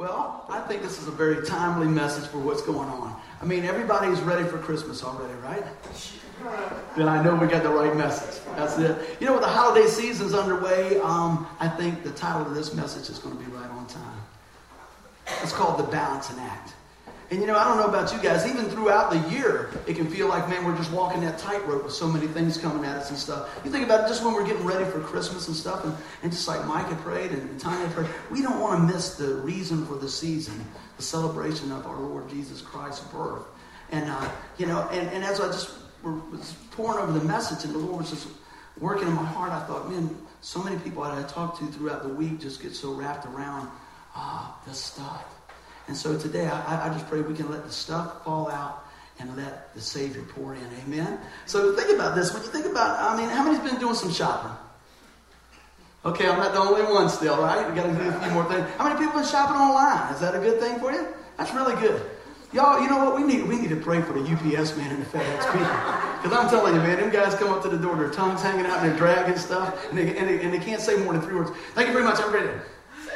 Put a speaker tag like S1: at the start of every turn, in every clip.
S1: Well, I think this is a very timely message for what's going on. I mean, everybody's ready for Christmas already, right? Then I know we got the right message. That's it. You know, the holiday season's underway, um, I think the title of this message is going to be right on time. It's called The Balancing Act. And you know, I don't know about you guys, even throughout the year, it can feel like, man, we're just walking that tightrope with so many things coming at us and stuff. You think about it just when we're getting ready for Christmas and stuff, and, and just like Mike had prayed and Tanya prayed, we don't want to miss the reason for the season, the celebration of our Lord Jesus Christ's birth. And, uh, you know, and, and as I just was pouring over the message, and the Lord was just working in my heart, I thought, man, so many people that I talked to throughout the week just get so wrapped around ah, stuff and so today, I, I just pray we can let the stuff fall out and let the Savior pour in. Amen? So think about this. When you think about, I mean, how many's been doing some shopping? Okay, I'm not the only one still, right? We got to do a few more things. How many people been shopping online? Is that a good thing for you? That's really good. Y'all, you know what? We need we need to pray for the UPS man and the FedEx people. Because I'm telling you, man, them guys come up to the door, their tongues hanging out, and they're dragging stuff, and they, and they, and they can't say more than three words. Thank you very much. I'm ready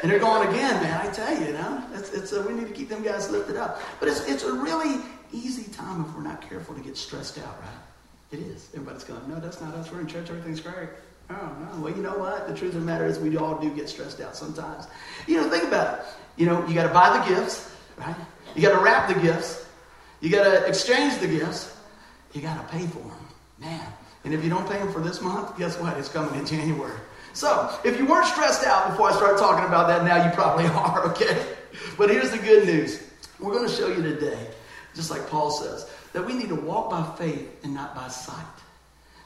S1: and they're going again, man. I tell you, you know, it's, it's a, we need to keep them guys lifted up. But it's, it's a really easy time if we're not careful to get stressed out, right? It is. Everybody's going, no, that's not us. We're in church. Everything's great. Oh, no. Well, you know what? The truth of the matter is we all do get stressed out sometimes. You know, think about it. You know, you got to buy the gifts, right? You got to wrap the gifts. You got to exchange the gifts. You got to pay for them. Man. And if you don't pay them for this month, guess what? It's coming in January. So, if you weren't stressed out before I start talking about that, now you probably are, okay? But here's the good news. We're going to show you today, just like Paul says, that we need to walk by faith and not by sight.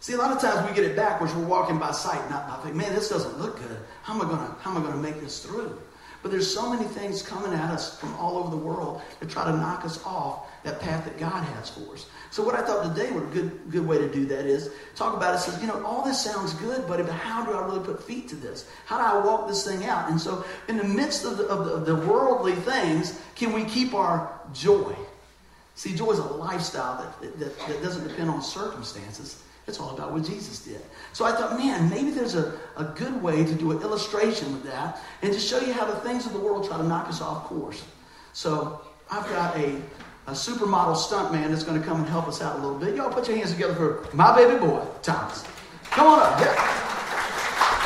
S1: See, a lot of times we get it backwards. We're walking by sight, not by faith. Man, this doesn't look good. How am I going to, how am I to make this through? But there's so many things coming at us from all over the world to try to knock us off that path that God has for us. So what I thought today would a good good way to do that is talk about it. Says, you know, all this sounds good, but how do I really put feet to this? How do I walk this thing out? And so, in the midst of the, of the, of the worldly things, can we keep our joy? See, joy is a lifestyle that, that, that doesn't depend on circumstances. It's all about what Jesus did. So I thought, man, maybe there's a, a good way to do an illustration with that and to show you how the things of the world try to knock us off course. So I've got a a supermodel stuntman that's going to come and help us out a little bit. Y'all put your hands together for my baby boy, Thomas. Come on up. Yeah.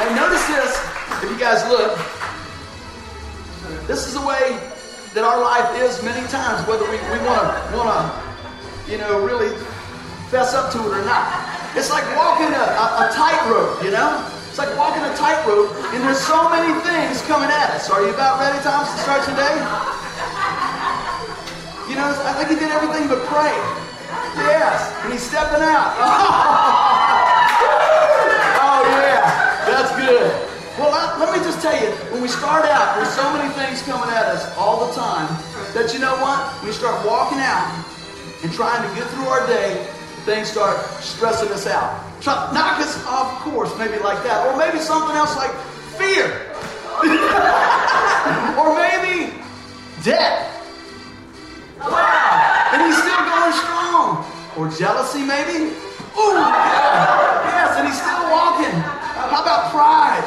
S1: And notice this, if you guys look, this is the way that our life is many times, whether we, we want to, want to, you know, really fess up to it or not. It's like walking a, a, a tightrope, you know? It's like walking a tightrope, and there's so many things coming at us. Are you about ready, Thomas, to start today? You know, I think he did everything but pray. Yes, and he's stepping out. Oh, yeah, that's good. Well, I, let me just tell you, when we start out, there's so many things coming at us all the time that you know what? When we start walking out and trying to get through our day, things start stressing us out. Try, knock us off course, maybe like that. Or maybe something else like fear. or maybe debt. Wow. And he's still going strong. Or jealousy, maybe? Ooh, yeah. Yes, and he's still walking. Uh, how about pride?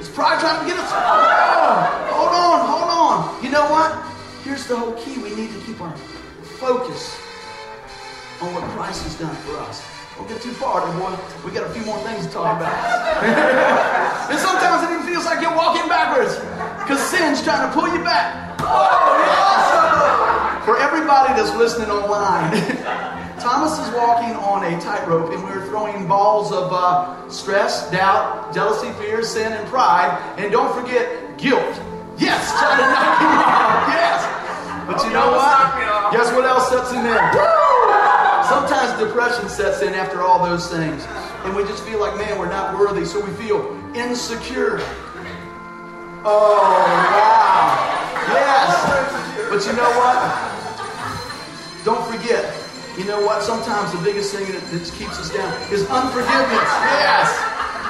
S1: Is pride trying to get us? Oh, hold on, hold on. You know what? Here's the whole key. We need to keep our focus on what Christ has done for us. Don't get too far, boy. We got a few more things to talk about. and sometimes it even feels like you're walking backwards because sin's trying to pull you back. Oh, yes. For everybody that's listening online, Thomas is walking on a tightrope, and we're throwing balls of uh, stress, doubt, jealousy, fear, sin, and pride. And don't forget guilt. Yes, try to knock him off. Yes. But you know what? Guess what else sets in there? Sometimes depression sets in after all those things. And we just feel like, man, we're not worthy. So we feel insecure. Oh, wow. Yes. But you know what? Don't forget, you know what? Sometimes the biggest thing that, that keeps us down is unforgiveness. Yes.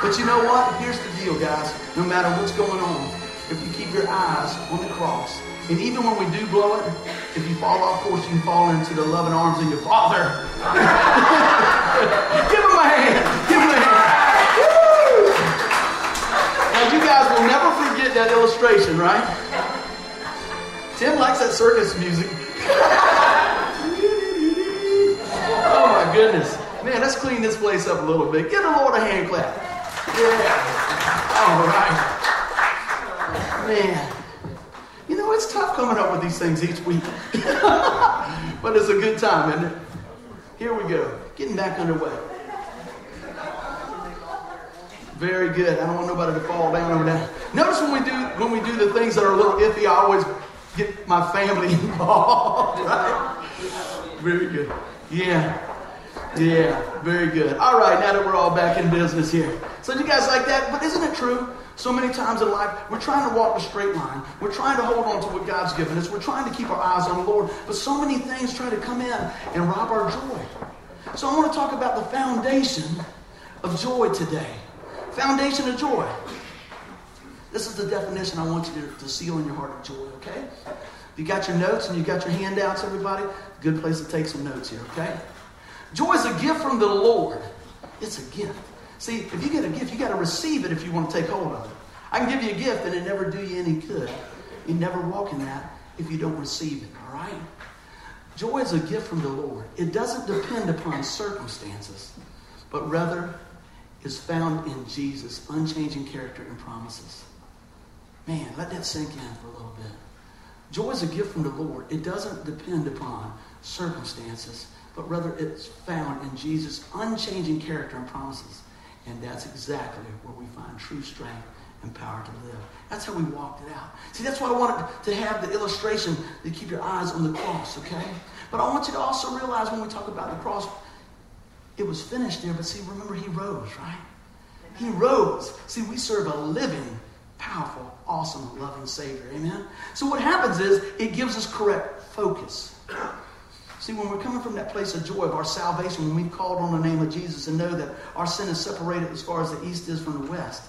S1: But you know what? Here's the deal, guys. No matter what's going on, if you keep your eyes on the cross, and even when we do blow it, if you fall off course, you can fall into the loving arms of your Father. Give him a hand. Give him a hand. Woo! Now, you guys will never forget that illustration, right? Tim likes that circus music. goodness. Man, let's clean this place up a little bit. Give the Lord a hand clap. Yeah. All right. Man. You know, it's tough coming up with these things each week. but it's a good time, isn't it? Here we go. Getting back underway. Very good. I don't want nobody to fall down over there. Notice when we do when we do the things that are a little iffy, I always get my family involved. Right? Very good. Yeah. Yeah, very good. All right, now that we're all back in business here. So you guys like that? But isn't it true? So many times in life, we're trying to walk a straight line. We're trying to hold on to what God's given us. We're trying to keep our eyes on the Lord. But so many things try to come in and rob our joy. So I want to talk about the foundation of joy today. Foundation of joy. This is the definition I want you to, to seal in your heart of joy, okay? You got your notes and you got your handouts, everybody, good place to take some notes here, okay? Joy is a gift from the Lord. It's a gift. See, if you get a gift, you got to receive it if you want to take hold of it. I can give you a gift and it never do you any good. You never walk in that if you don't receive it, all right? Joy is a gift from the Lord. It doesn't depend upon circumstances, but rather is found in Jesus' unchanging character and promises. Man, let that sink in for a little bit. Joy is a gift from the Lord. It doesn't depend upon circumstances, but rather it's found in Jesus' unchanging character and promises. And that's exactly where we find true strength and power to live. That's how we walked it out. See, that's why I wanted to have the illustration to keep your eyes on the cross, okay? But I want you to also realize when we talk about the cross, it was finished there, but see, remember, he rose, right? He rose. See, we serve a living, powerful, awesome, loving Savior. Amen? So what happens is it gives us correct focus. See, when we're coming from that place of joy of our salvation, when we've called on the name of Jesus and know that our sin is separated as far as the east is from the west,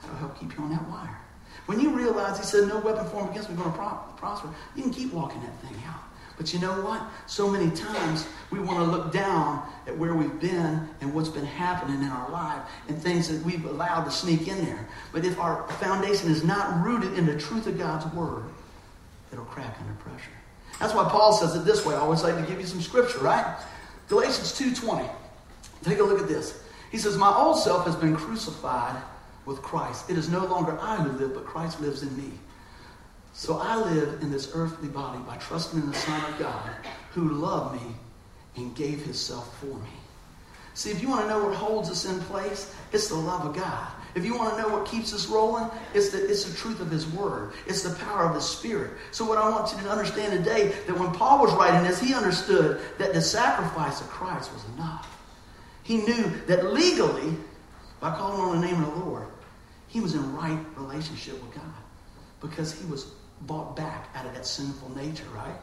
S1: that'll help keep you on that wire. When you realize he said, no weapon formed against me is going to prosper, you can keep walking that thing out. But you know what? So many times we want to look down at where we've been and what's been happening in our life and things that we've allowed to sneak in there. But if our foundation is not rooted in the truth of God's word, it'll crack under pressure. That's why Paul says it this way. I always like to give you some scripture, right? Galatians 2.20. Take a look at this. He says, My old self has been crucified with Christ. It is no longer I who live, but Christ lives in me. So I live in this earthly body by trusting in the Son of God who loved me and gave himself for me. See, if you want to know what holds us in place, it's the love of God. If you want to know what keeps us rolling, it's the, it's the truth of His Word. It's the power of His Spirit. So, what I want you to understand today that when Paul was writing this, he understood that the sacrifice of Christ was enough. He knew that legally, by calling on the name of the Lord, he was in right relationship with God because he was bought back out of that sinful nature, right?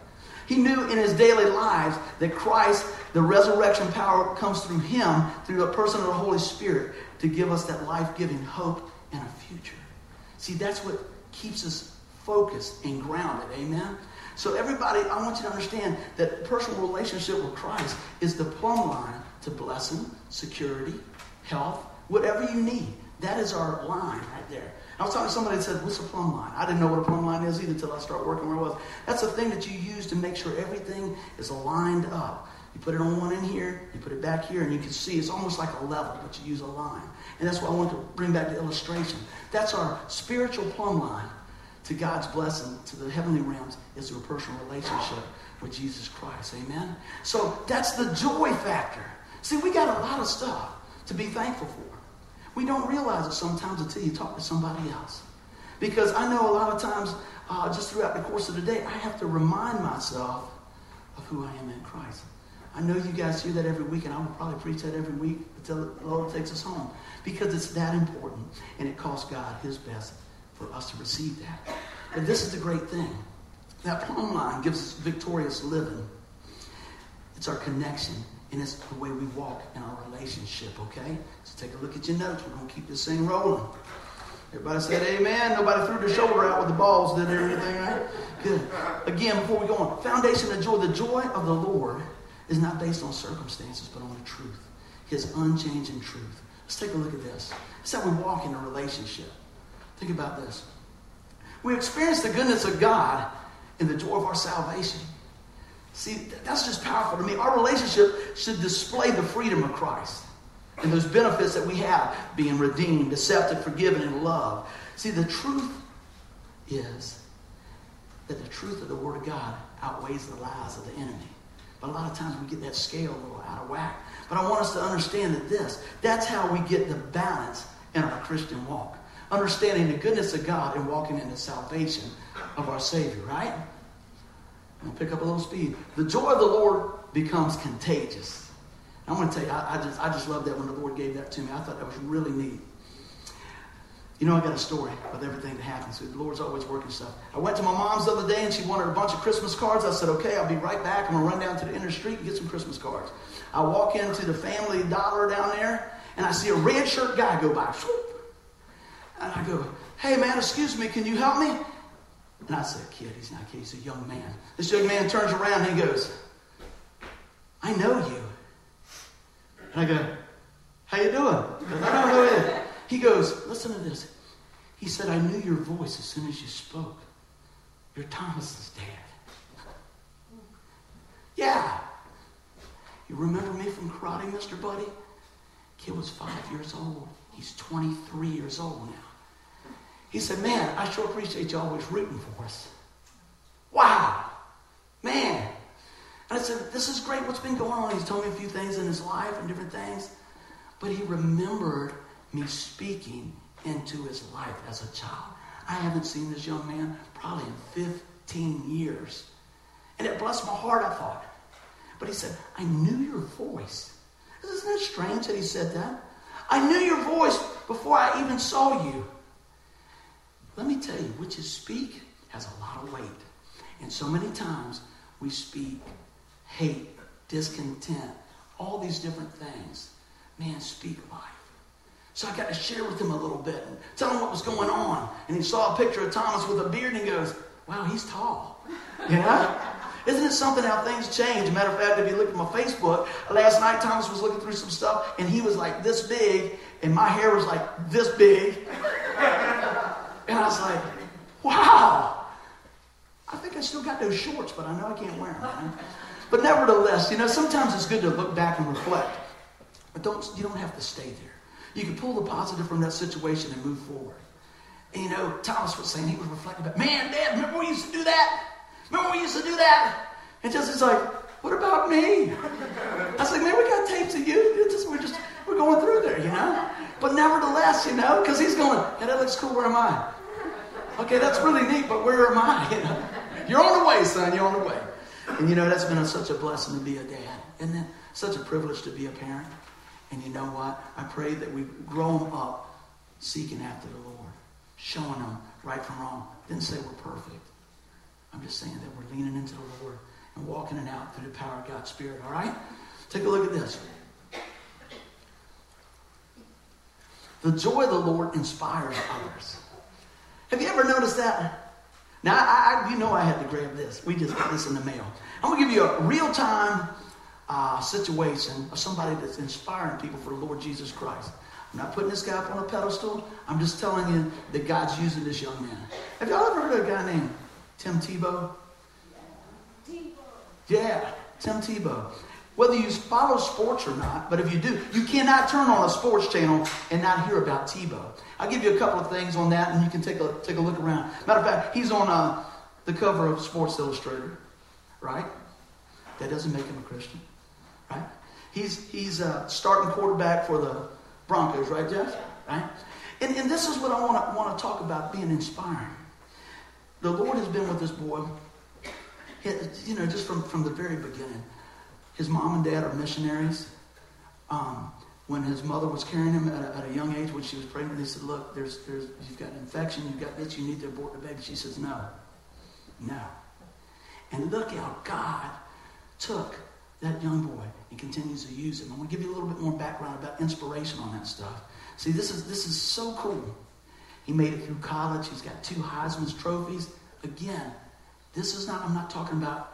S1: He knew in his daily lives that Christ, the resurrection power, comes through him, through the person of the Holy Spirit, to give us that life giving hope and a future. See, that's what keeps us focused and grounded. Amen? So, everybody, I want you to understand that personal relationship with Christ is the plumb line to blessing, security, health, whatever you need. That is our line right there. I was talking to somebody that said, What's a plumb line? I didn't know what a plumb line is either until I started working where I was. That's a thing that you use to make sure everything is aligned up. You put it on one end here, you put it back here, and you can see it's almost like a level, but you use a line. And that's why I want to bring back the illustration. That's our spiritual plumb line to God's blessing to the heavenly realms is through a personal relationship with Jesus Christ. Amen? So that's the joy factor. See, we got a lot of stuff to be thankful for. We don't realize it sometimes until you talk to somebody else. Because I know a lot of times, uh, just throughout the course of the day, I have to remind myself of who I am in Christ. I know you guys hear that every week, and I will probably preach that every week until the Lord takes us home because it's that important, and it costs God His best for us to receive that. But this is the great thing. That plumb line gives us victorious living. It's our connection, and it's the way we walk in our relationship, okay? So take a look at your notes. We're going to keep this thing rolling. Everybody said amen. Nobody threw their shoulder out with the balls, did everything, right? Good. Again, before we go on, foundation of joy. The joy of the Lord is not based on circumstances, but on the truth. His unchanging truth. Let's take a look at this. It's how we walk in a relationship. Think about this. We experience the goodness of God in the joy of our salvation. See, that's just powerful to me. Our relationship should display the freedom of Christ and those benefits that we have being redeemed, accepted, forgiven, and loved. See, the truth is that the truth of the Word of God outweighs the lies of the enemy. A lot of times we get that scale a little out of whack. But I want us to understand that this, that's how we get the balance in our Christian walk. Understanding the goodness of God and walking in the salvation of our Savior, right? To pick up a little speed. The joy of the Lord becomes contagious. I'm going to tell you, I, I, just, I just love that when the Lord gave that to me. I thought that was really neat. You know, I got a story with everything that happens. The Lord's always working stuff. I went to my mom's the other day and she wanted a bunch of Christmas cards. I said, okay, I'll be right back. I'm going to run down to the inner street and get some Christmas cards. I walk into the family dollar down there and I see a red shirt guy go by. And I go, hey man, excuse me, can you help me? And I said, kid, he's not a kid, he's a young man. This young man turns around and he goes, I know you. And I go, how you doing? I don't know it. He goes, listen to this. He said, I knew your voice as soon as you spoke. You're Thomas's dad. Yeah. You remember me from karate, Mr. Buddy? Kid was five years old. He's 23 years old now. He said, Man, I sure appreciate you always rooting for us. Wow. Man. And I said, This is great. What's been going on? He's told me a few things in his life and different things. But he remembered me speaking into his life as a child. I haven't seen this young man probably in 15 years. And it blessed my heart, I thought. But he said, I knew your voice. Isn't it strange that he said that? I knew your voice before I even saw you. Let me tell you, witches speak has a lot of weight. And so many times we speak hate, discontent, all these different things. Man, speak life. So I got to share with him a little bit and tell him what was going on. And he saw a picture of Thomas with a beard and he goes, Wow, he's tall. You know? Isn't it something how things change? Matter of fact, if you look at my Facebook, last night Thomas was looking through some stuff and he was like this big and my hair was like this big. And I was like, wow. I think I still got those shorts, but I know I can't wear them. But nevertheless, you know, sometimes it's good to look back and reflect. But don't you don't have to stay there. You can pull the positive from that situation and move forward. And you know, Thomas was saying he was reflecting about, man, Dad, remember we used to do that? Remember we used to do that? And it's like, what about me? I was like, man, we got tapes of you. Just, we're just we're going through there, you know. But nevertheless, you know, because he's going, hey, that looks cool. Where am I? Okay, that's really neat, but where am I? You know, you're on the way, son. You're on the way. And you know, that's been a, such a blessing to be a dad. Isn't it such a privilege to be a parent? And you know what? I pray that we grow them up seeking after the Lord, showing them right from wrong. Didn't say we're perfect. I'm just saying that we're leaning into the Lord and walking it out through the power of God's Spirit. All right? Take a look at this. The joy of the Lord inspires others. Have you ever noticed that? Now, I, I, you know I had to grab this. We just got this in the mail. I'm going to give you a real time uh, situation of somebody that's inspiring people for the Lord Jesus Christ. I'm not putting this guy up on a pedestal. I'm just telling you that God's using this young man. Have y'all ever heard of a guy named Tim Tebow? Yeah, Tim Tebow. Whether you follow sports or not, but if you do, you cannot turn on a sports channel and not hear about Tebow. I'll give you a couple of things on that, and you can take a take a look around. Matter of fact, he's on uh, the cover of Sports Illustrated, right? That doesn't make him a Christian? He's he's a starting quarterback for the Broncos, right, Jeff? Right? And, and this is what I want to want to talk about being inspiring. The Lord has been with this boy, you know, just from, from the very beginning. His mom and dad are missionaries. Um, when his mother was carrying him at a, at a, young age, when she was pregnant, they said, "Look, there's, there's, you've got an infection, you've got this, you need to abort the baby." She says, "No, no." And look how God took that young boy and continues to use him. I'm going to give you a little bit more background about inspiration on that stuff. See, this is this is so cool. He made it through college. He's got two Heisman's trophies. Again, this is not. I'm not talking about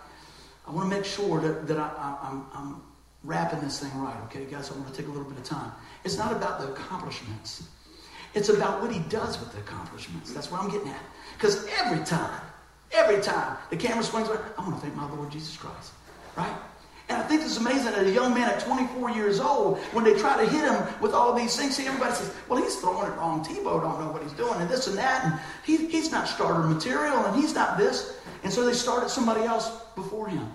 S1: I want to make sure that, that I, I'm, I'm wrapping this thing right, okay, guys? I want to take a little bit of time. It's not about the accomplishments, it's about what he does with the accomplishments. That's what I'm getting at. Because every time Every time the camera swings around, I want to thank my Lord Jesus Christ. Right? And I think it's amazing that a young man at 24 years old, when they try to hit him with all these things, see, everybody says, well, he's throwing it wrong. Tebow don't know what he's doing, and this and that, and he, he's not starter material, and he's not this. And so they started somebody else before him.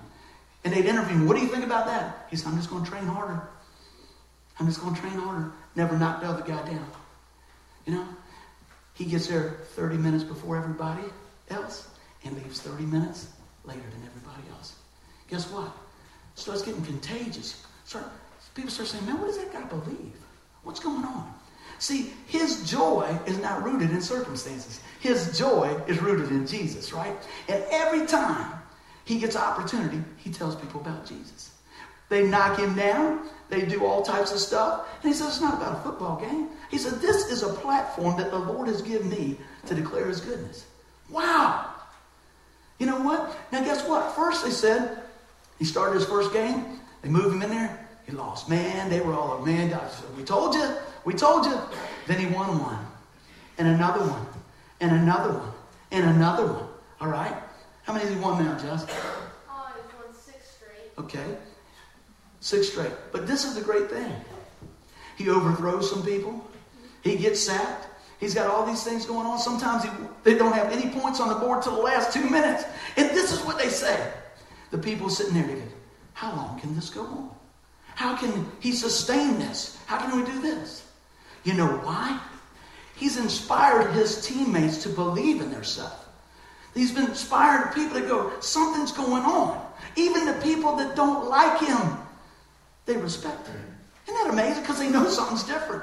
S1: And they'd interview him. What do you think about that? He said, I'm just going to train harder. I'm just going to train harder. Never knocked the other guy down. You know? He gets there 30 minutes before everybody else and leaves 30 minutes later than everybody else. Guess what? Starts getting contagious. Start, people start saying, man, what does that guy believe? What's going on? See, his joy is not rooted in circumstances. His joy is rooted in Jesus, right? And every time he gets an opportunity, he tells people about Jesus. They knock him down. They do all types of stuff. And he says, it's not about a football game. He said, this is a platform that the Lord has given me to declare his goodness. Wow. You know what? Now, guess what? First, they said, he started his first game. They moved him in there. He lost. Man, they were all like, man, we told you. We told you. Then he won one. And another one. And another one. And another one. All right? How many has he won now, Jess?
S2: Oh, he's won six straight.
S1: Okay. Six straight. But this is the great thing. He overthrows some people. He gets sacked. He's got all these things going on. Sometimes he, they don't have any points on the board till the last two minutes. And this is what they say. The people sitting there thinking, how long can this go on? How can he sustain this? How can we do this? You know why? He's inspired his teammates to believe in themselves. He's been inspired people to go, something's going on. Even the people that don't like him, they respect him. Isn't that amazing? Because they know something's different.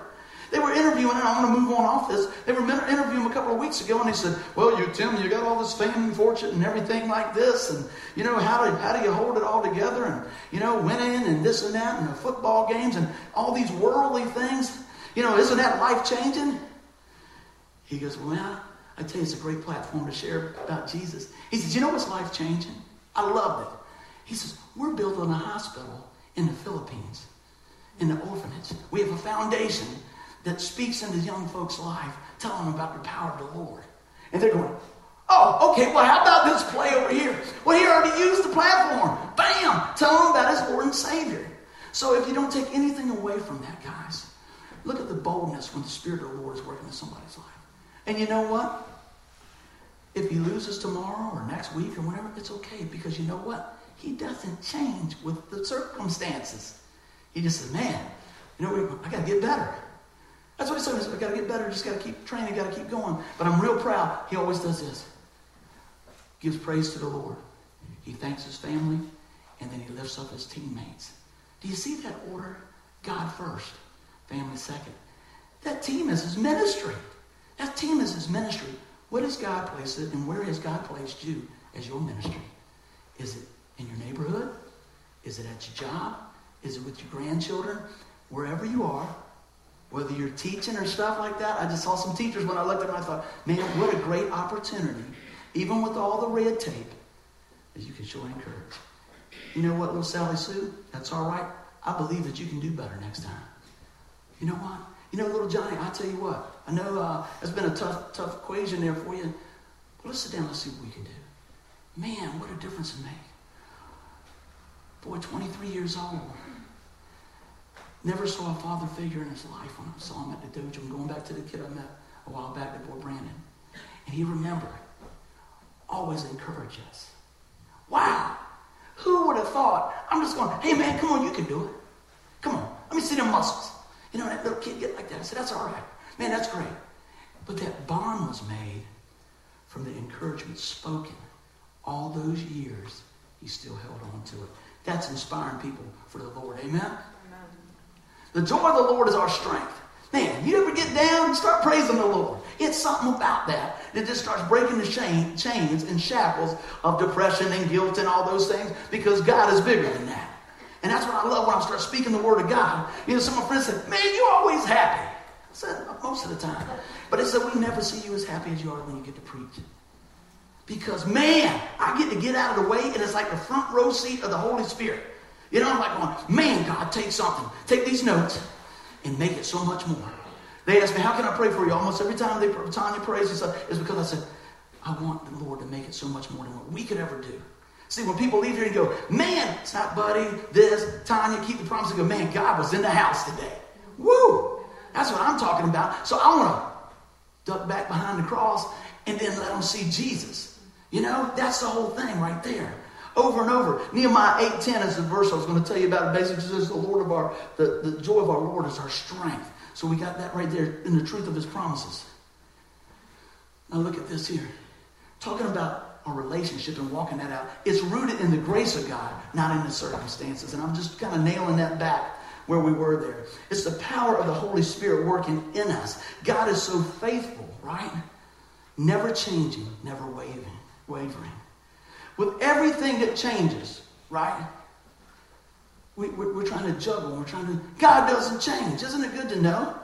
S1: They were interviewing, and I'm going to move on off this. They were interviewing him a couple of weeks ago, and they said, "Well, you Tim, you got all this fame and fortune and everything like this, and you know how do how do you hold it all together? And you know, winning and this and that, and the football games and all these worldly things. You know, isn't that life changing?" He goes, "Well, I tell you, it's a great platform to share about Jesus." He says, "You know what's life changing? I loved it." He says, "We're building a hospital in the Philippines." in the orphanage. We have a foundation that speaks into young folks' life, telling them about the power of the Lord. And they're going, Oh, okay, well, how about this play over here? Well, he already used the platform. Bam! Tell them about his Lord and Savior. So if you don't take anything away from that, guys, look at the boldness when the Spirit of the Lord is working in somebody's life. And you know what? If he loses tomorrow or next week or whenever, it's okay because you know what? He doesn't change with the circumstances. He just says, man, you know, I got to get better. That's what he says. I've got to get better. Just got to keep training. Got to keep going. But I'm real proud. He always does this. Gives praise to the Lord. He thanks his family, and then he lifts up his teammates. Do you see that order? God first, family second. That team is his ministry. That team is his ministry. What has God placed it, and where has God placed you as your ministry? Is it in your neighborhood? Is it at your job? Is it with your grandchildren? Wherever you are, whether you're teaching or stuff like that. I just saw some teachers when I looked at them, I thought, man, what a great opportunity, even with all the red tape, that you can show and encourage. You know what, little Sally Sue? That's all right. I believe that you can do better next time. You know what? You know, little Johnny, I tell you what. I know uh, it's been a tough, tough equation there for you. But let's sit down. Let's see what we can do. Man, what a difference it makes. Boy, 23 years old. Never saw a father figure in his life when I saw him at the dojo. I'm going back to the kid I met a while back at Boy Brandon. And he remembered, always encourage us. Wow. Who would have thought? I'm just going, hey man, come on, you can do it. Come on, let me see them muscles. You know, that little kid get like that. I said, that's all right. Man, that's great. But that bond was made from the encouragement spoken. All those years, he still held on to it. That's inspiring people for the Lord. Amen? The joy of the Lord is our strength. Man, you ever get down, start praising the Lord. It's something about that that just starts breaking the chain, chains and shackles of depression and guilt and all those things because God is bigger than that. And that's what I love when I start speaking the word of God. You know, some of my friends said, Man, you're always happy. I said, Most of the time. But they said, We never see you as happy as you are when you get to preach. Because, man, I get to get out of the way, and it's like the front row seat of the Holy Spirit. You know, I'm like going, man, God, take something. Take these notes and make it so much more. They ask me, how can I pray for you? Almost every time they Tanya prays and stuff, is because I said, I want the Lord to make it so much more than what we could ever do. See, when people leave here and go, man, it's not Buddy, this, Tanya, keep the promise, and go, man, God was in the house today. Woo! That's what I'm talking about. So I want to duck back behind the cross and then let them see Jesus. You know, that's the whole thing right there. Over and over. Nehemiah 8.10 is the verse I was going to tell you about. It basically says the Lord of our, the, the joy of our Lord is our strength. So we got that right there in the truth of his promises. Now look at this here. Talking about our relationship and walking that out. It's rooted in the grace of God, not in the circumstances. And I'm just kind of nailing that back where we were there. It's the power of the Holy Spirit working in us. God is so faithful, right? Never changing, never wavering, wavering. With everything that changes, right? We, are trying to juggle. We're trying to. God doesn't change. Isn't it good to know?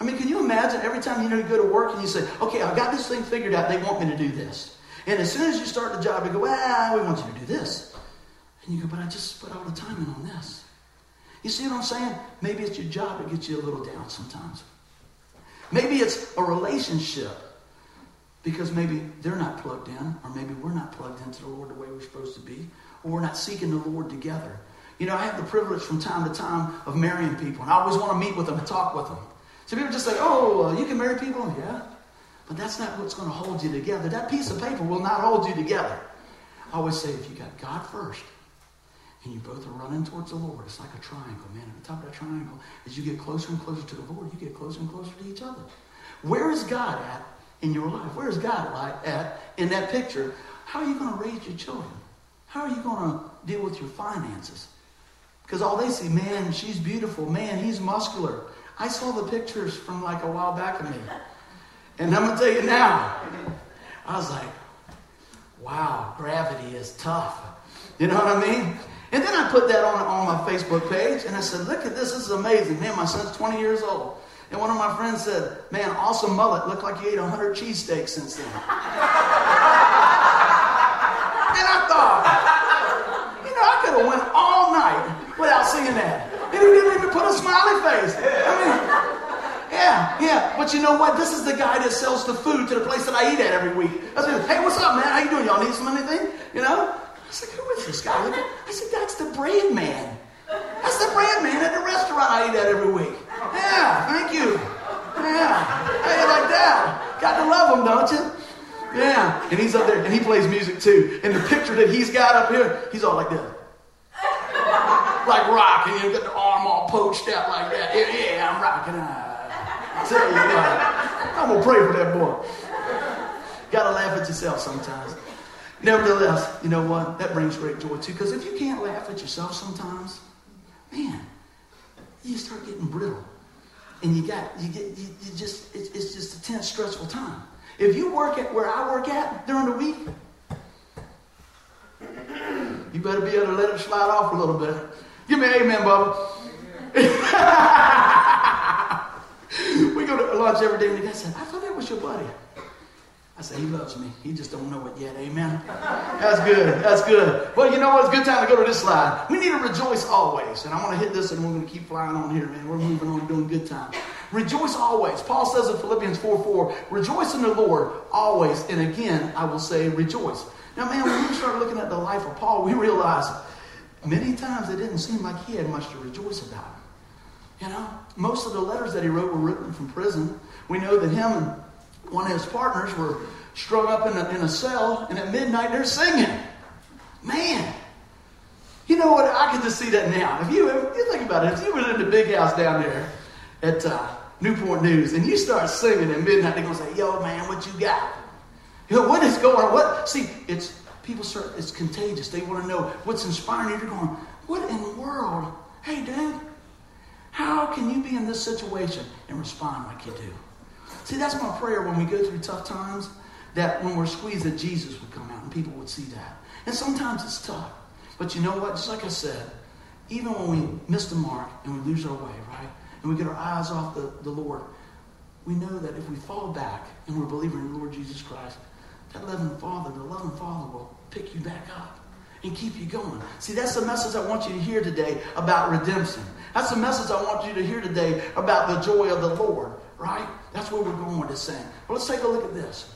S1: I mean, can you imagine every time you know you go to work and you say, "Okay, I've got this thing figured out. They want me to do this," and as soon as you start the job, they go, "Well, we want you to do this," and you go, "But I just put all the time in on this." You see what I'm saying? Maybe it's your job that gets you a little down sometimes. Maybe it's a relationship because maybe they're not plugged in, or maybe we're not plugged into the Lord the way we're supposed to be, or we're not seeking the Lord together. You know, I have the privilege from time to time of marrying people, and I always want to meet with them and talk with them. So people just say, oh, uh, you can marry people? Yeah. But that's not what's going to hold you together. That piece of paper will not hold you together. I always say, if you got God first, and you both are running towards the Lord. It's like a triangle, man. At the top of that triangle, as you get closer and closer to the Lord, you get closer and closer to each other. Where is God at in your life? Where is God like at in that picture? How are you going to raise your children? How are you going to deal with your finances? Because all they see, man, she's beautiful. Man, he's muscular. I saw the pictures from like a while back of me. And I'm going to tell you now, I was like, wow, gravity is tough. You know what I mean? And then I put that on, on my Facebook page and I said, look at this, this is amazing. Man, my son's 20 years old. And one of my friends said, man, awesome mullet. Looked like you ate 100 cheesesteaks since then. and I thought, you know, I could have went all night without seeing that. And he didn't even put a smiley face. I mean, yeah, yeah. But you know what? This is the guy that sells the food to the place that I eat at every week. I said, hey, what's up, man? How you doing? Y'all need some anything? You know? I said, who is this guy? I said, that's the bread man. That's the bread man at the restaurant I eat at every week. Yeah, thank you. Yeah, like that. Got to love him, don't you? Yeah, and he's up there and he plays music too. And the picture that he's got up here, he's all like this. Like rocking, you got the arm all poached out like that. Yeah, yeah I'm rocking. I tell you what, I'm gonna pray for that boy. Gotta laugh at yourself sometimes. Nevertheless, you know what? That brings great joy too. Because if you can't laugh at yourself sometimes, man, you start getting brittle. And you got, you get, you, you just, it's, it's just a tense, stressful time. If you work at where I work at during the week, you better be able to let it slide off a little bit. Give me amen, Bubba. we go to lunch every day, and the guy said, I thought that was your buddy. I said, He loves me. He just don't know it yet. Amen. That's good. That's good. Well, you know what? It's a good time to go to this slide. We need to rejoice always. And I want to hit this and we're going to keep flying on here, man. We're moving on, doing good time. Rejoice always. Paul says in Philippians 4 4, rejoice in the Lord always. And again, I will say rejoice. Now, man, when we start looking at the life of Paul, we realize many times it didn't seem like he had much to rejoice about. You know, most of the letters that he wrote were written from prison. We know that him and one of his partners were strung up in a, in a cell, and at midnight they're singing. Man, you know what? I can just see that now. If you, if you think about it, if you were in the big house down there at uh, Newport News and you start singing at midnight, they're gonna say, "Yo, man, what you got? You know, what is going on? What? See, it's people start. It's contagious. They want to know what's inspiring you. You're going, what in the world? Hey, dude, how can you be in this situation and respond like you do? See, that's my prayer when we go through tough times, that when we're squeezed, that Jesus would come out and people would see that. And sometimes it's tough. But you know what? Just like I said, even when we miss the mark and we lose our way, right? And we get our eyes off the, the Lord, we know that if we fall back and we're believing in the Lord Jesus Christ, that loving Father, the loving Father will pick you back up and keep you going. See, that's the message I want you to hear today about redemption. That's the message I want you to hear today about the joy of the Lord, right? That's where we're going with this thing. Well, let's take a look at this.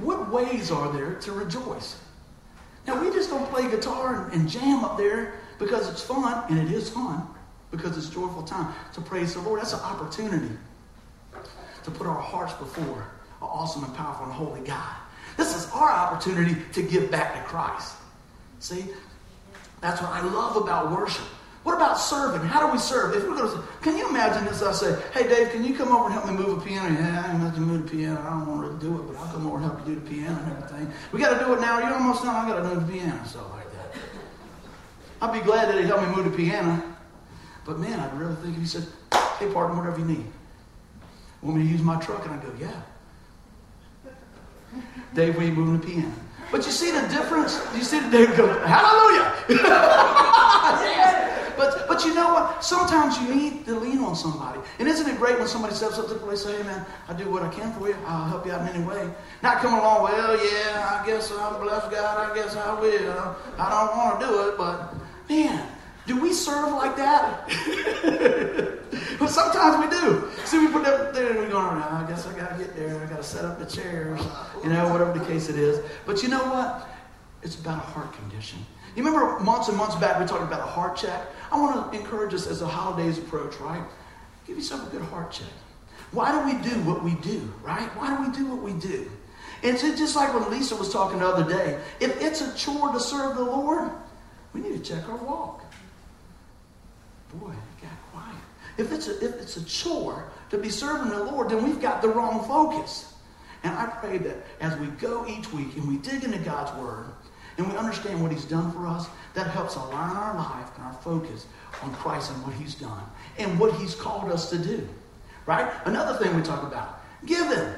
S1: what ways are there to rejoice? Now, we just don't play guitar and, and jam up there because it's fun, and it is fun because it's joyful time to praise the Lord. That's an opportunity to put our hearts before an awesome and powerful and holy God. This is our opportunity to give back to Christ. See, that's what I love about worship. What about serving? How do we serve? If we're going to, can you imagine this? I say, hey Dave, can you come over and help me move a piano? Yeah, I ain't to move the piano. I don't want to do it, but I'll come over and help you do the piano and everything. We got to do it now. You're almost know I got to do the piano, stuff like that. I'd be glad that he helped me move the piano. But man, I'd really think if he said, hey, partner, whatever you need. Want me to use my truck? And I go, yeah. Dave, we moving the piano. But you see the difference? You see the David go, hallelujah. yes. But but you know what? Sometimes you need to lean on somebody. And isn't it great when somebody steps up to the place and say, hey man, I do what I can for you. I'll help you out in any way. Not coming along, well, yeah, I guess I'll bless God, I guess I will. I don't want to do it, but man, do we serve like that? but sometimes we do. See, we put that there and we go, I guess I got to get there. I got to set up the chairs, you know, whatever the case it is. But you know what? It's about a heart condition. You remember months and months back we talked about a heart check? I want to encourage us as the holidays approach, right? Give yourself a good heart check. Why do we do what we do, right? Why do we do what we do? And it's just like when Lisa was talking the other day. If it's a chore to serve the Lord, we need to check our walk boy, it got quiet. If it's, a, if it's a chore to be serving the Lord, then we've got the wrong focus. And I pray that as we go each week and we dig into God's Word and we understand what He's done for us, that helps align our life and our focus on Christ and what He's done and what He's called us to do. Right? Another thing we talk about giving.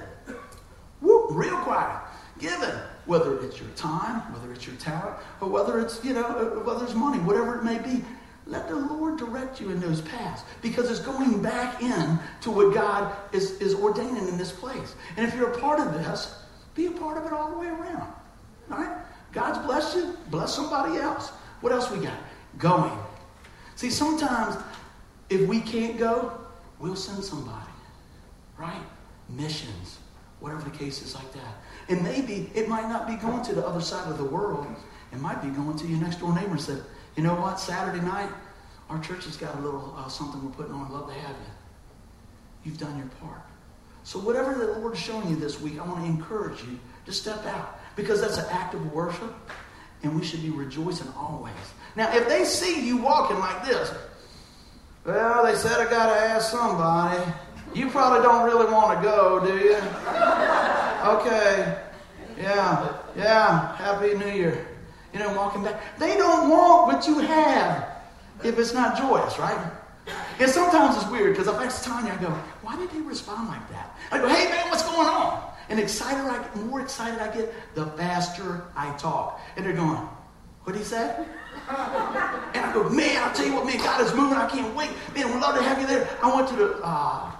S1: Whoop, real quiet. Giving. Whether it's your time, whether it's your talent, or whether it's, you know, whether it's money, whatever it may be, let the Lord direct you in those paths because it's going back in to what God is, is ordaining in this place. And if you're a part of this, be a part of it all the way around. All right? God's blessed you, bless somebody else. What else we got? Going. See, sometimes if we can't go, we'll send somebody. Right? Missions, whatever the case is like that. And maybe it might not be going to the other side of the world. It might be going to your next door neighbor and said, you know what? Saturday night, our church has got a little uh, something we're putting on. I'd Love to have you. You've done your part. So whatever the Lord's showing you this week, I want to encourage you to step out because that's an act of worship, and we should be rejoicing always. Now, if they see you walking like this, well, they said I got to ask somebody. You probably don't really want to go, do you? Okay. Yeah. Yeah. Happy New Year you know, walking back. They don't want what you have if it's not joyous, right? And sometimes it's weird because if I ask Tanya, I go, why did he respond like that? I go, hey man, what's going on? And excited I get, more excited I get, the faster I talk. And they're going, what did he say? and I go, man, I'll tell you what, man, God is moving. I can't wait. Man, we'd love to have you there. I went to the, uh,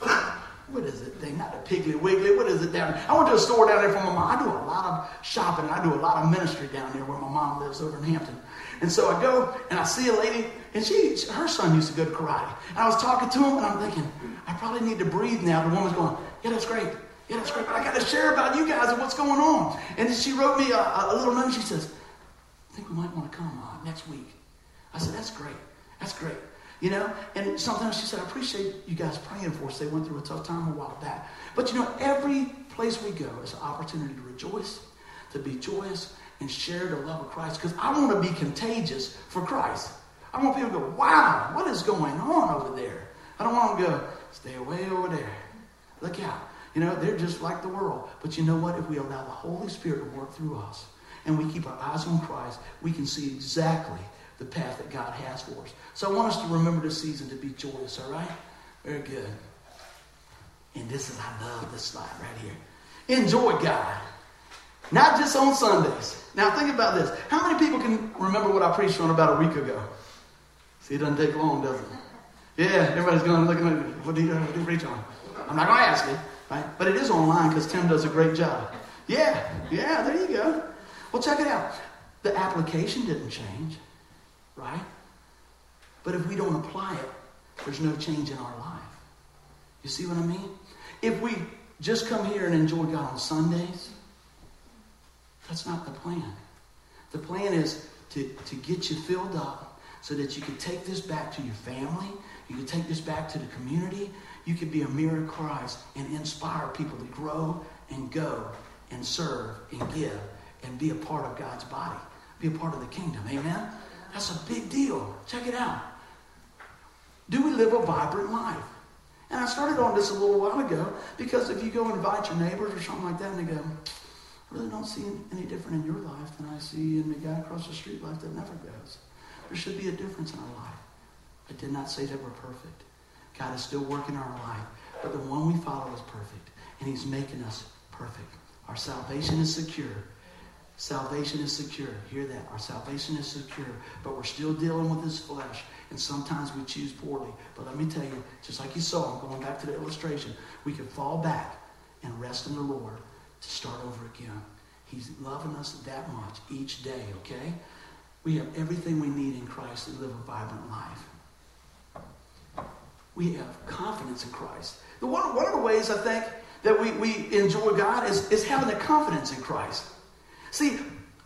S1: what is it thing? Not the Piggly Wiggly. What is it down there? I went to a store down there for my mom. I do a lot of shopping. I do a lot of ministry down there where my mom lives over in Hampton. And so I go and I see a lady, and she, her son used to go to karate. And I was talking to him, and I'm thinking, I probably need to breathe now. The woman's going, Yeah, that's great. Great. But I got to share about you guys and what's going on. And she wrote me a, a little note. She says, I think we might want to come uh, next week. I said, That's great. That's great. You know, and sometimes she said, I appreciate you guys praying for us. They went through a tough time a while back. But you know, every place we go is an opportunity to rejoice, to be joyous, and share the love of Christ. Because I want to be contagious for Christ. I want people to go, wow, what is going on over there? I don't want them to go, stay away over there. Look out. You know, they're just like the world. But you know what? If we allow the Holy Spirit to work through us and we keep our eyes on Christ, we can see exactly the path that God has for us. So I want us to remember this season to be joyous, all right? Very good. And this is, I love this slide right here. Enjoy God. Not just on Sundays. Now think about this. How many people can remember what I preached on about a week ago? See, it doesn't take long, does it? Yeah, everybody's going looking at me. what do you, what do you preach on? I'm not going to ask you, right? But it is online because Tim does a great job. Yeah, yeah, there you go. Well, check it out. The application didn't change right? But if we don't apply it, there's no change in our life. You see what I mean? If we just come here and enjoy God on Sundays, That's not the plan. The plan is to, to get you filled up so that you can take this back to your family, you can take this back to the community, you can be a mirror of Christ and inspire people to grow and go and serve and give and be a part of God's body, be a part of the kingdom. Amen? That's a big deal. Check it out. Do we live a vibrant life? And I started on this a little while ago because if you go invite your neighbors or something like that and they go, I really don't see any different in your life than I see in the guy across the street life that never goes. There should be a difference in our life. I did not say that we're perfect. God is still working our life, but the one we follow is perfect, and He's making us perfect. Our salvation is secure. Salvation is secure. Hear that. Our salvation is secure, but we're still dealing with this flesh, and sometimes we choose poorly. But let me tell you, just like you saw, I'm going back to the illustration, we can fall back and rest in the Lord to start over again. He's loving us that much each day, okay? We have everything we need in Christ to live a vibrant life. We have confidence in Christ. The one, one of the ways I think that we, we enjoy God is, is having the confidence in Christ. See,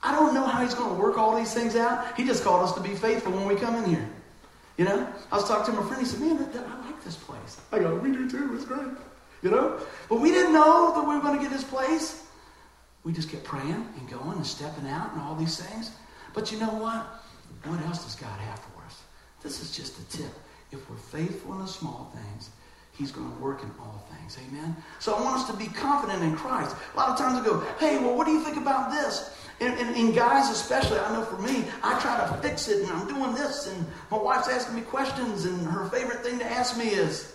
S1: I don't know how he's going to work all these things out. He just called us to be faithful when we come in here. You know? I was talking to my friend. He said, man, I like this place. I go, we do too. It's great. You know? But we didn't know that we were going to get this place. We just kept praying and going and stepping out and all these things. But you know what? What else does God have for us? This is just a tip. If we're faithful in the small things, He's going to work in all things. Amen? So I want us to be confident in Christ. A lot of times I go, hey, well, what do you think about this? And, and, and, guys, especially, I know for me, I try to fix it and I'm doing this, and my wife's asking me questions, and her favorite thing to ask me is,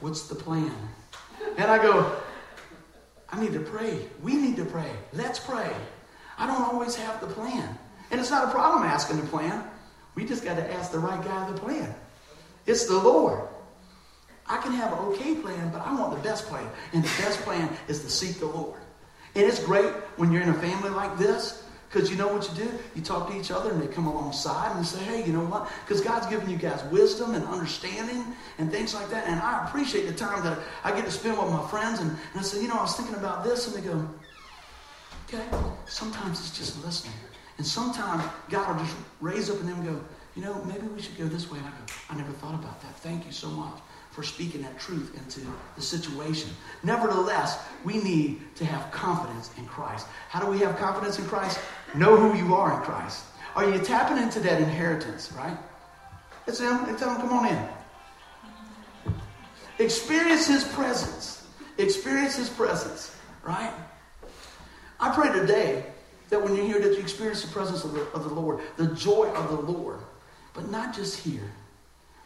S1: What's the plan? And I go, I need to pray. We need to pray. Let's pray. I don't always have the plan. And it's not a problem asking the plan. We just got to ask the right guy the plan. It's the Lord. I can have an okay plan, but I want the best plan. And the best plan is to seek the Lord. And it's great when you're in a family like this because you know what you do? You talk to each other and they come alongside and say, hey, you know what? Because God's given you guys wisdom and understanding and things like that. And I appreciate the time that I get to spend with my friends. And, and I say, you know, I was thinking about this. And they go, okay. Sometimes it's just listening. And sometimes God will just raise up and them go, you know, maybe we should go this way. And I go, I never thought about that. Thank you so much for speaking that truth into the situation. Nevertheless, we need to have confidence in Christ. How do we have confidence in Christ? Know who you are in Christ. Are you tapping into that inheritance, right? It's him. It's him, come on in. Experience his presence. Experience his presence, right? I pray today that when you hear that you experience the presence of the, of the Lord, the joy of the Lord, but not just here,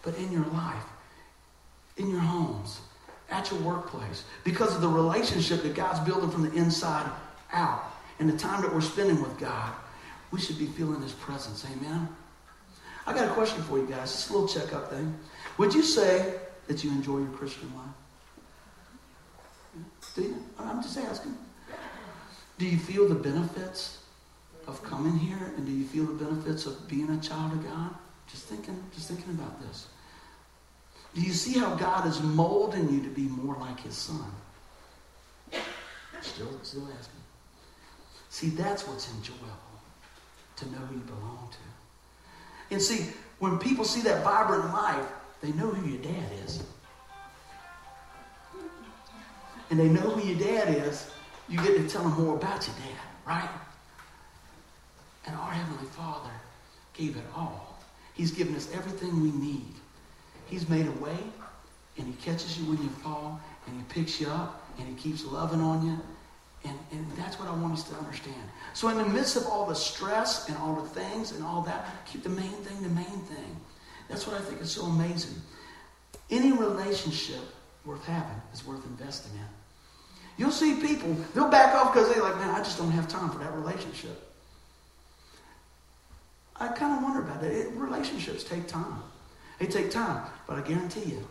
S1: but in your life in your homes, at your workplace, because of the relationship that God's building from the inside out and the time that we're spending with God, we should be feeling His presence. Amen? I got a question for you guys. Just a little checkup thing. Would you say that you enjoy your Christian life? Do you? I'm just asking. Do you feel the benefits of coming here? And do you feel the benefits of being a child of God? Just thinking, just thinking about this. Do you see how God is molding you to be more like his son? Still, still asking. See, that's what's enjoyable, to know who you belong to. And see, when people see that vibrant life, they know who your dad is. And they know who your dad is, you get to tell them more about your dad, right? And our Heavenly Father gave it all. He's given us everything we need He's made a way, and He catches you when you fall, and He picks you up, and He keeps loving on you. And, and that's what I want us to understand. So, in the midst of all the stress and all the things and all that, keep the main thing the main thing. That's what I think is so amazing. Any relationship worth having is worth investing in. You'll see people, they'll back off because they're like, man, I just don't have time for that relationship. I kind of wonder about that. It, relationships take time. They take time, but I guarantee you,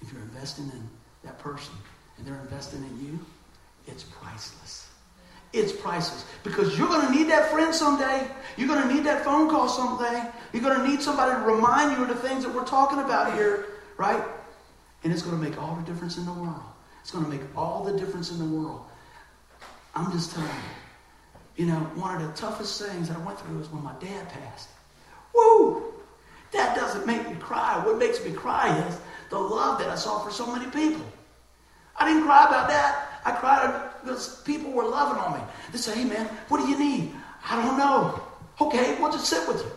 S1: if you're investing in that person and they're investing in you, it's priceless. It's priceless because you're going to need that friend someday. You're going to need that phone call someday. You're going to need somebody to remind you of the things that we're talking about here, right? And it's going to make all the difference in the world. It's going to make all the difference in the world. I'm just telling you, You know, one of the toughest things that I went through was when my dad passed. Woo! That doesn't make me cry. What makes me cry is the love that I saw for so many people. I didn't cry about that. I cried because people were loving on me. They say, hey man, what do you need? I don't know. Okay, we'll just sit with you.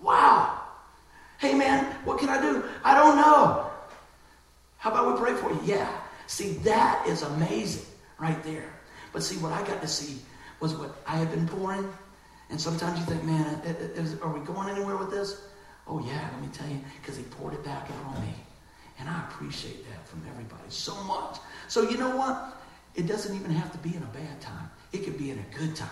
S1: Wow. Hey man, what can I do? I don't know. How about we pray for you? Yeah. See, that is amazing right there. But see, what I got to see was what I had been pouring. And sometimes you think, man, is, are we going anywhere with this? Oh, yeah, let me tell you, because he poured it back out on me. And I appreciate that from everybody so much. So, you know what? It doesn't even have to be in a bad time, it could be in a good time.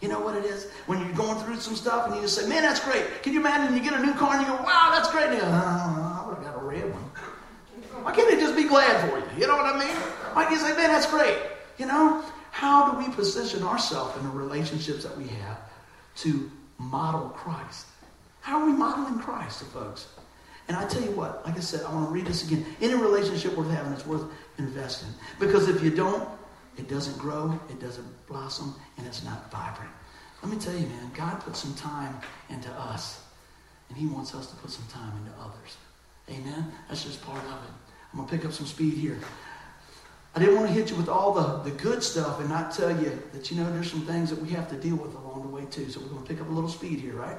S1: You know what it is? When you're going through some stuff and you just say, man, that's great. Can you imagine you get a new car and you go, wow, that's great. And you go, oh, I would have got a red one. Why can't they just be glad for you? You know what I mean? Why can't you say, man, that's great? You know? How do we position ourselves in the relationships that we have to model Christ? How are we modeling Christ to folks? And I tell you what, like I said, I want to read this again. Any relationship worth having is worth investing. Because if you don't, it doesn't grow, it doesn't blossom, and it's not vibrant. Let me tell you, man, God put some time into us, and He wants us to put some time into others. Amen? That's just part of it. I'm going to pick up some speed here. I didn't want to hit you with all the, the good stuff and not tell you that, you know, there's some things that we have to deal with along the way, too. So we're going to pick up a little speed here, right?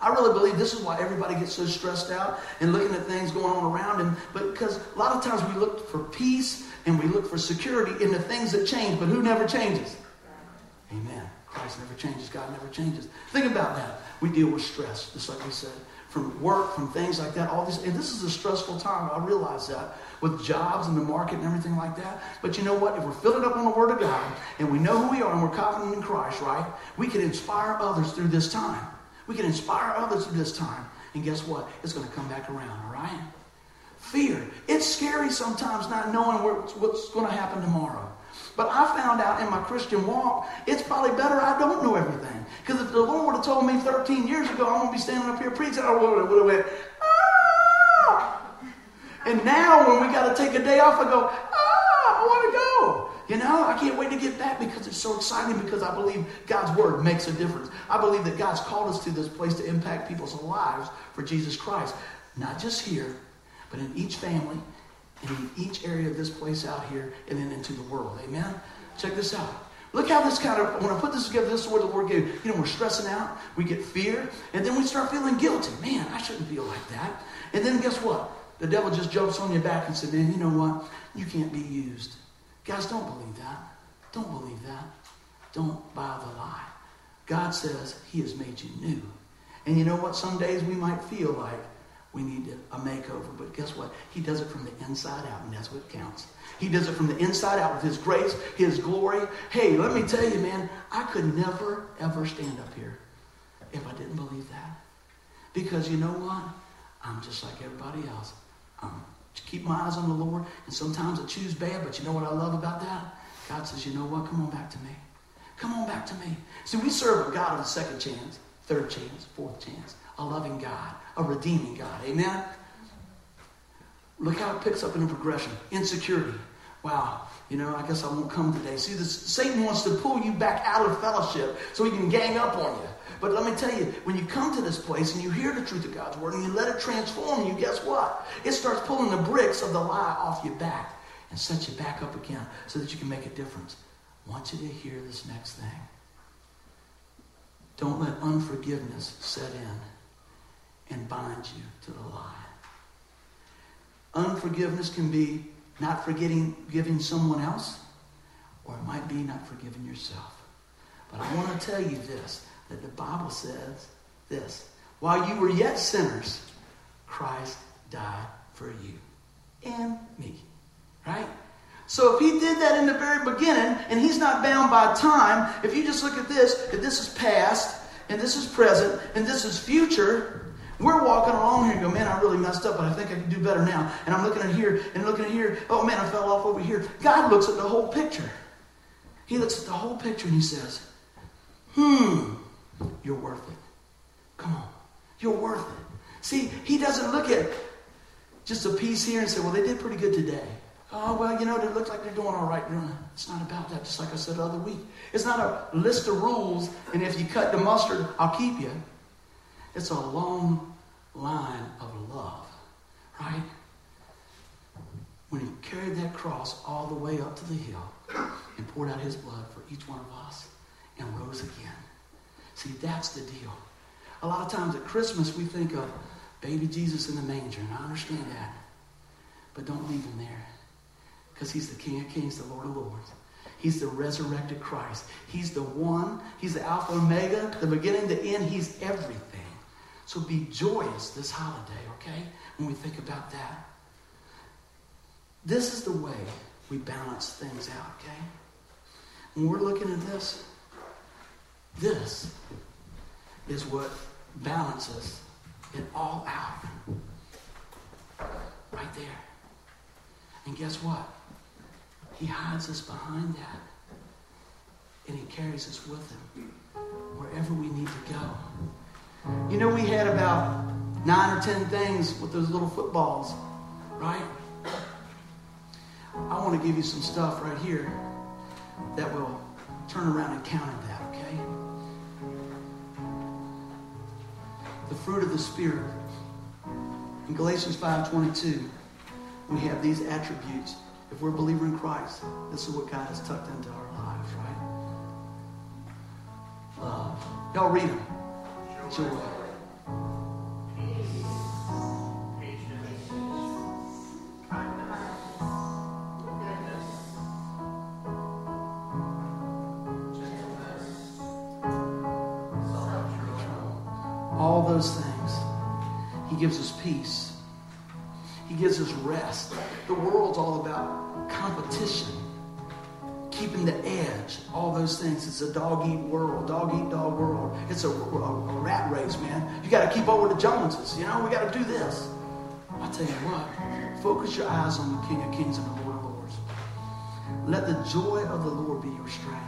S1: I really believe this is why everybody gets so stressed out and looking at things going on around them. But because a lot of times we look for peace and we look for security in the things that change, but who never changes? Amen. Christ never changes. God never changes. Think about that. We deal with stress, just like we said, from work, from things like that. All these, and this is a stressful time. I realize that with jobs and the market and everything like that. But you know what? If we're filling up on the Word of God and we know who we are and we're confident in Christ, right? We can inspire others through this time. We can inspire others through this time. And guess what? It's going to come back around, all right? Fear. It's scary sometimes not knowing what's going to happen tomorrow. But I found out in my Christian walk, it's probably better I don't know everything. Because if the Lord would have told me 13 years ago I'm going to be standing up here preaching, I would have went! And now when we got to take a day off, I go, ah, I want to go. You know, I can't wait to get back because it's so exciting because I believe God's word makes a difference. I believe that God's called us to this place to impact people's lives for Jesus Christ. Not just here, but in each family and in each area of this place out here and then into the world. Amen? Check this out. Look how this kind of, when I put this together, this is where the word gave. You know, we're stressing out, we get fear, and then we start feeling guilty. Man, I shouldn't feel like that. And then guess what? The devil just jumps on your back and says, man, you know what? You can't be used. Guys, don't believe that. Don't believe that. Don't buy the lie. God says He has made you new. And you know what? Some days we might feel like we need a makeover, but guess what? He does it from the inside out, and that's what counts. He does it from the inside out with His grace, His glory. Hey, let me tell you, man, I could never, ever stand up here if I didn't believe that. Because you know what? I'm just like everybody else. Uh, I'm keep my eyes on the Lord. And sometimes I choose bad, but you know what I love about that? God says, you know what? Come on back to me. Come on back to me. See, we serve a God of a second chance, third chance, fourth chance, a loving God, a redeeming God. Amen? Look how it picks up in a progression. Insecurity. Wow. You know, I guess I won't come today. See, this, Satan wants to pull you back out of fellowship so he can gang up on you. But let me tell you, when you come to this place and you hear the truth of God's word and you let it transform you, guess what? It starts pulling the bricks of the lie off your back and sets you back up again so that you can make a difference. I want you to hear this next thing. Don't let unforgiveness set in and bind you to the lie. Unforgiveness can be not forgetting giving someone else, or it might be not forgiving yourself. But I want to tell you this that the Bible says this while you were yet sinners, Christ died for you and me. Right? So if he did that in the very beginning, and he's not bound by time, if you just look at this, if this is past, and this is present, and this is future, we're walking along here and go, man, I really messed up, but I think I can do better now. And I'm looking at here and looking at here, oh man, I fell off over here. God looks at the whole picture. He looks at the whole picture and he says, hmm, you're worth it. Come on. You're worth it. See, he doesn't look at just a piece here and say, well, they did pretty good today. Oh, well, you know, they look like they're doing all right. No, it's not about that, just like I said the other week. It's not a list of rules, and if you cut the mustard, I'll keep you. It's a long line of love, right? When he carried that cross all the way up to the hill and poured out his blood for each one of us and rose again. See, that's the deal. A lot of times at Christmas, we think of baby Jesus in the manger, and I understand that. But don't leave him there because he's the King of Kings, the Lord of Lords. He's the resurrected Christ. He's the one, he's the Alpha Omega, the beginning, the end. He's everything. So be joyous this holiday, okay? When we think about that. This is the way we balance things out, okay? When we're looking at this, this is what balances it all out. Right there. And guess what? He hides us behind that. And he carries us with him wherever we need to go. You know, we had about nine or ten things with those little footballs, right? I want to give you some stuff right here that will turn around and counter that, The fruit of the Spirit. In Galatians 5.22, we have these attributes. If we're a believer in Christ, this is what God has tucked into our lives, right? Love. Y'all read them. Joy. Peace. He gives us rest. The world's all about competition, keeping the edge, all those things. It's a dog eat world, dog eat dog world. It's a, a, a rat race, man. You got to keep up with the Joneses. You know, we got to do this. I tell you what, focus your eyes on the King of Kings and the Lord of Lords. Let the joy of the Lord be your strength.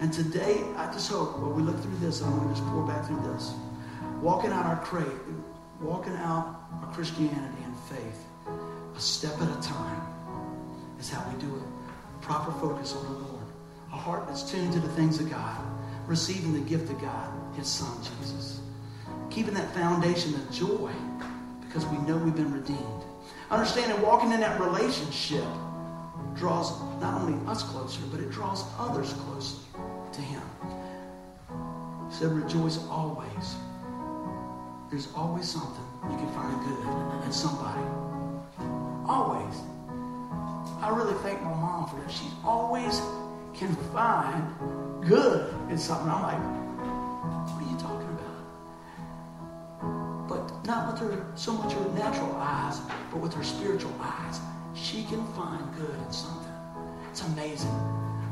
S1: And today, I just hope, when we look through this, I'm going to just pour back through this. Walking out our crate, walking out our Christianity and faith, a step at a time, is how we do it. Proper focus on the Lord. A heart that's tuned to the things of God, receiving the gift of God, His Son, Jesus. Keeping that foundation of joy because we know we've been redeemed. Understanding walking in that relationship draws not only us closer, but it draws others closer to Him. He said, Rejoice always. There's always something you can find good in somebody. Always. I really thank my mom for that. She always can find good in something. I'm like, what are you talking about? But not with her so much her natural eyes, but with her spiritual eyes. She can find good in something. It's amazing.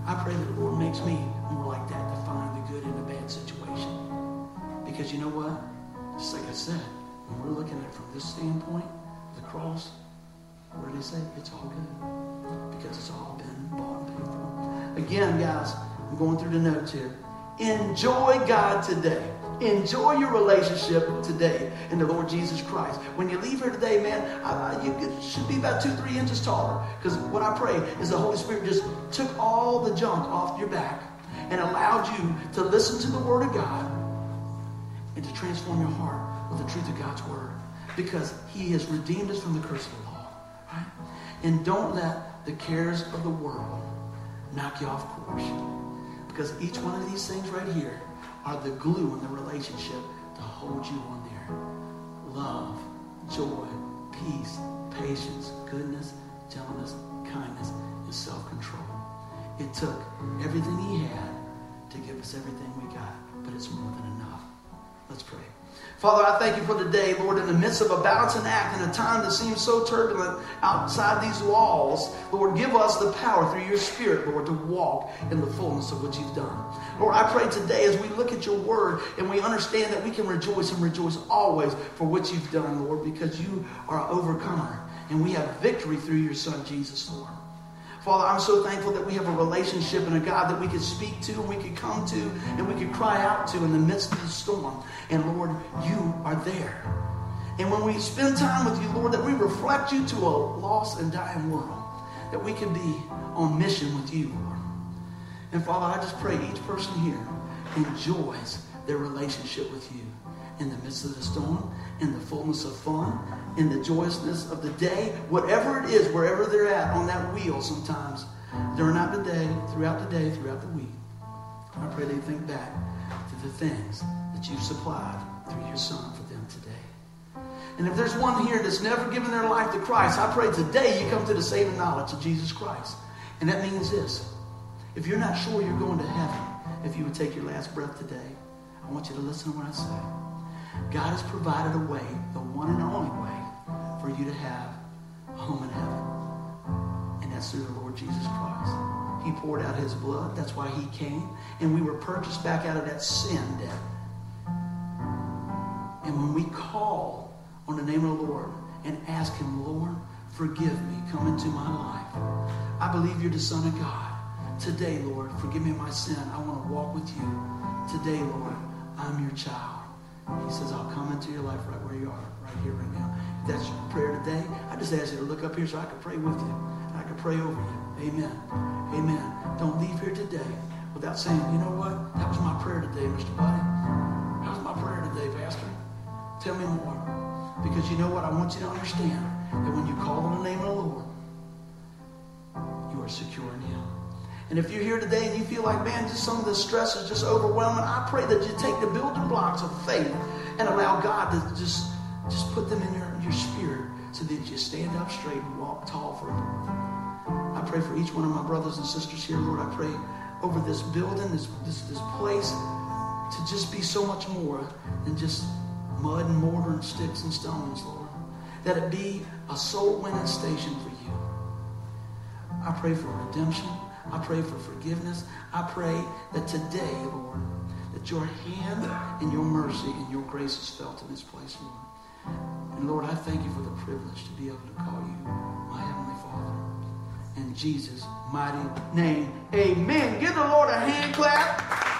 S1: I pray that the Lord makes me more like that to find the good in a bad situation. Because you know what? Just like I said, when we're looking at it from this standpoint, the cross, what did he say? It's all good. Because it's all been bought and paid for. Again, guys, I'm going through the notes here. Enjoy God today. Enjoy your relationship today in the Lord Jesus Christ. When you leave here today, man, I, you should be about two, three inches taller. Because what I pray is the Holy Spirit just took all the junk off your back and allowed you to listen to the Word of God and to transform your heart with the truth of God's Word. Because He has redeemed us from the curse of the law. Right? And don't let the cares of the world knock you off course. Because each one of these things right here are the glue in the relationship to hold you on there. Love, joy, peace, patience, goodness, gentleness, kindness, and self-control. It took everything he had to give us everything we got, but it's more than enough. Let's pray. Father, I thank you for today, Lord, in the midst of a balancing act in a time that seems so turbulent outside these walls. Lord, give us the power through your Spirit, Lord, to walk in the fullness of what you've done. Lord, I pray today as we look at your word and we understand that we can rejoice and rejoice always for what you've done, Lord, because you are an overcomer and we have victory through your Son, Jesus, Lord. Father, I'm so thankful that we have a relationship and a God that we can speak to and we can come to and we can cry out to in the midst of the storm. And Lord, you are there. And when we spend time with you, Lord, that we reflect you to a lost and dying world. that we can be on mission with you, Lord. And Father, I just pray each person here enjoys their relationship with you in the midst of the storm, in the fullness of fun, in the joyousness of the day, whatever it is, wherever they're at on that wheel sometimes, during the day, throughout the day, throughout the week. I pray they think back to the things that you've supplied through your Son for them today. And if there's one here that's never given their life to Christ, I pray today you come to the saving knowledge of Jesus Christ. And that means this. If you're not sure you're going to heaven, if you would take your last breath today, I want you to listen to what I say. God has provided a way, the one and only way, for you to have home in heaven. And that's through the Lord Jesus Christ. He poured out his blood. That's why he came. And we were purchased back out of that sin debt. And when we call on the name of the Lord and ask him, Lord, forgive me, come into my life. I believe you're the Son of God. Today, Lord, forgive me my sin. I want to walk with you. Today, Lord, I'm your child. He says, I'll come into your life right where you are, right here, right now. If that's your prayer today, I just ask you to look up here so I can pray with you. I can pray over you. Amen. Amen. Don't leave here today without saying, you know what? That was my prayer today, Mr. Buddy. That was my prayer today, Pastor. Tell me more. Because you know what? I want you to understand that when you call on the name of the Lord, you are secure in Him. And if you're here today and you feel like, man, just some of the stress is just overwhelming, I pray that you take the building blocks of faith and allow God to just, just put them in your, your spirit so that you stand up straight and walk tall for Him. I pray for each one of my brothers and sisters here, Lord. I pray over this building, this, this, this place, to just be so much more than just mud and mortar and sticks and stones, Lord. That it be a soul winning station for you. I pray for redemption. I pray for forgiveness. I pray that today, Lord, that your hand and your mercy and your grace is felt in this place, Lord. And Lord, I thank you for the privilege to be able to call you my Heavenly Father. In Jesus' mighty name, amen. Give the Lord a hand clap.